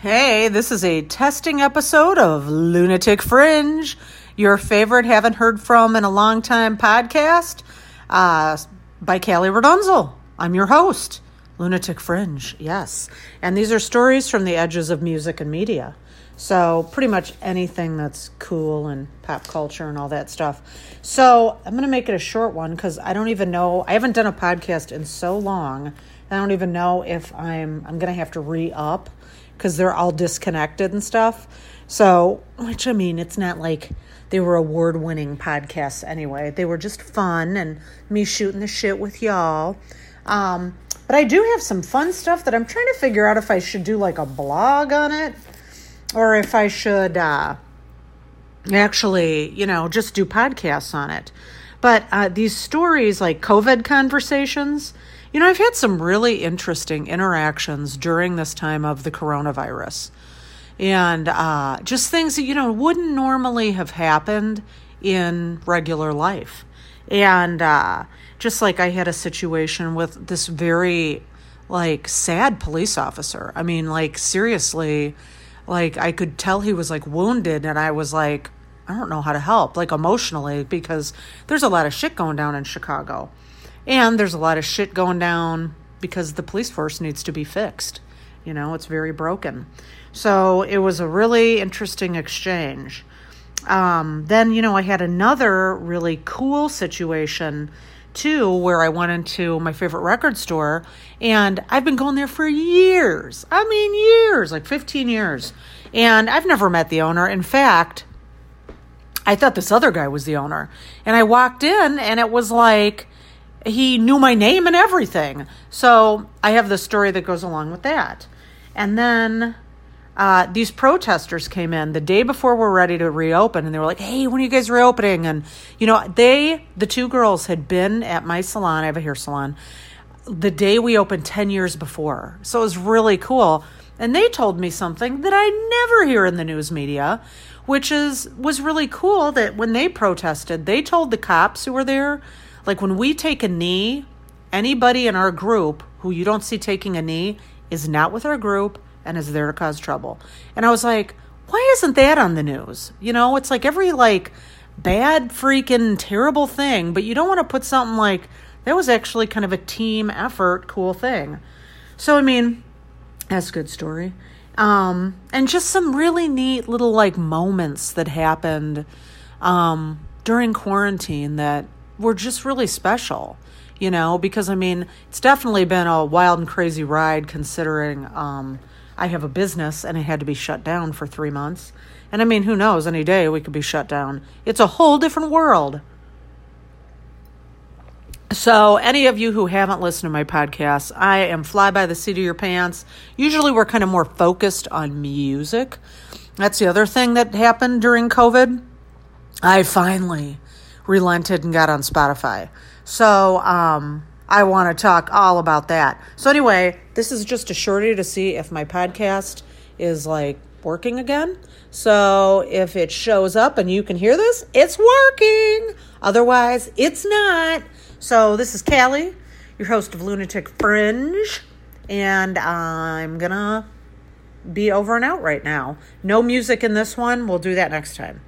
Hey, this is a testing episode of Lunatic Fringe, your favorite haven't heard from in a long time podcast uh, by Callie Redunzel. I'm your host, Lunatic Fringe, yes. And these are stories from the edges of music and media. So, pretty much anything that's cool and pop culture and all that stuff. So, I'm going to make it a short one because I don't even know. I haven't done a podcast in so long. I don't even know if I'm I'm to have to re up because they're all disconnected and stuff. So, which I mean, it's not like they were award winning podcasts anyway. They were just fun and me shooting the shit with y'all. Um, but I do have some fun stuff that I'm trying to figure out if I should do like a blog on it or if I should uh, actually, you know, just do podcasts on it. But uh, these stories, like COVID conversations, you know, I've had some really interesting interactions during this time of the coronavirus. And uh, just things that, you know, wouldn't normally have happened in regular life. And uh, just like I had a situation with this very, like, sad police officer. I mean, like, seriously, like, I could tell he was, like, wounded, and I was like, I don't know how to help, like, emotionally, because there's a lot of shit going down in Chicago. And there's a lot of shit going down because the police force needs to be fixed. You know, it's very broken. So it was a really interesting exchange. Um, then, you know, I had another really cool situation too where I went into my favorite record store and I've been going there for years. I mean, years, like 15 years. And I've never met the owner. In fact, I thought this other guy was the owner. And I walked in and it was like, he knew my name and everything. So I have the story that goes along with that. And then uh, these protesters came in the day before we're ready to reopen, and they were like, "Hey, when are you guys reopening?" And you know, they, the two girls, had been at my salon. I have a hair salon. The day we opened ten years before, so it was really cool. And they told me something that I never hear in the news media, which is was really cool. That when they protested, they told the cops who were there like when we take a knee, anybody in our group who you don't see taking a knee is not with our group and is there to cause trouble. And I was like, why isn't that on the news? You know, it's like every like bad freaking terrible thing, but you don't want to put something like that was actually kind of a team effort, cool thing. So I mean, that's a good story. Um, and just some really neat little like moments that happened um, during quarantine that were just really special, you know, because I mean, it's definitely been a wild and crazy ride considering um, I have a business and it had to be shut down for three months. And I mean, who knows, any day we could be shut down. It's a whole different world. So, any of you who haven't listened to my podcast, I am fly by the seat of your pants. Usually, we're kind of more focused on music. That's the other thing that happened during COVID. I finally relented and got on Spotify. So um, I want to talk all about that. So anyway, this is just a shorty to see if my podcast is like working again. So if it shows up and you can hear this, it's working. Otherwise, it's not. So this is Callie, your host of Lunatic Fringe, and I'm gonna be over and out right now. No music in this one. We'll do that next time.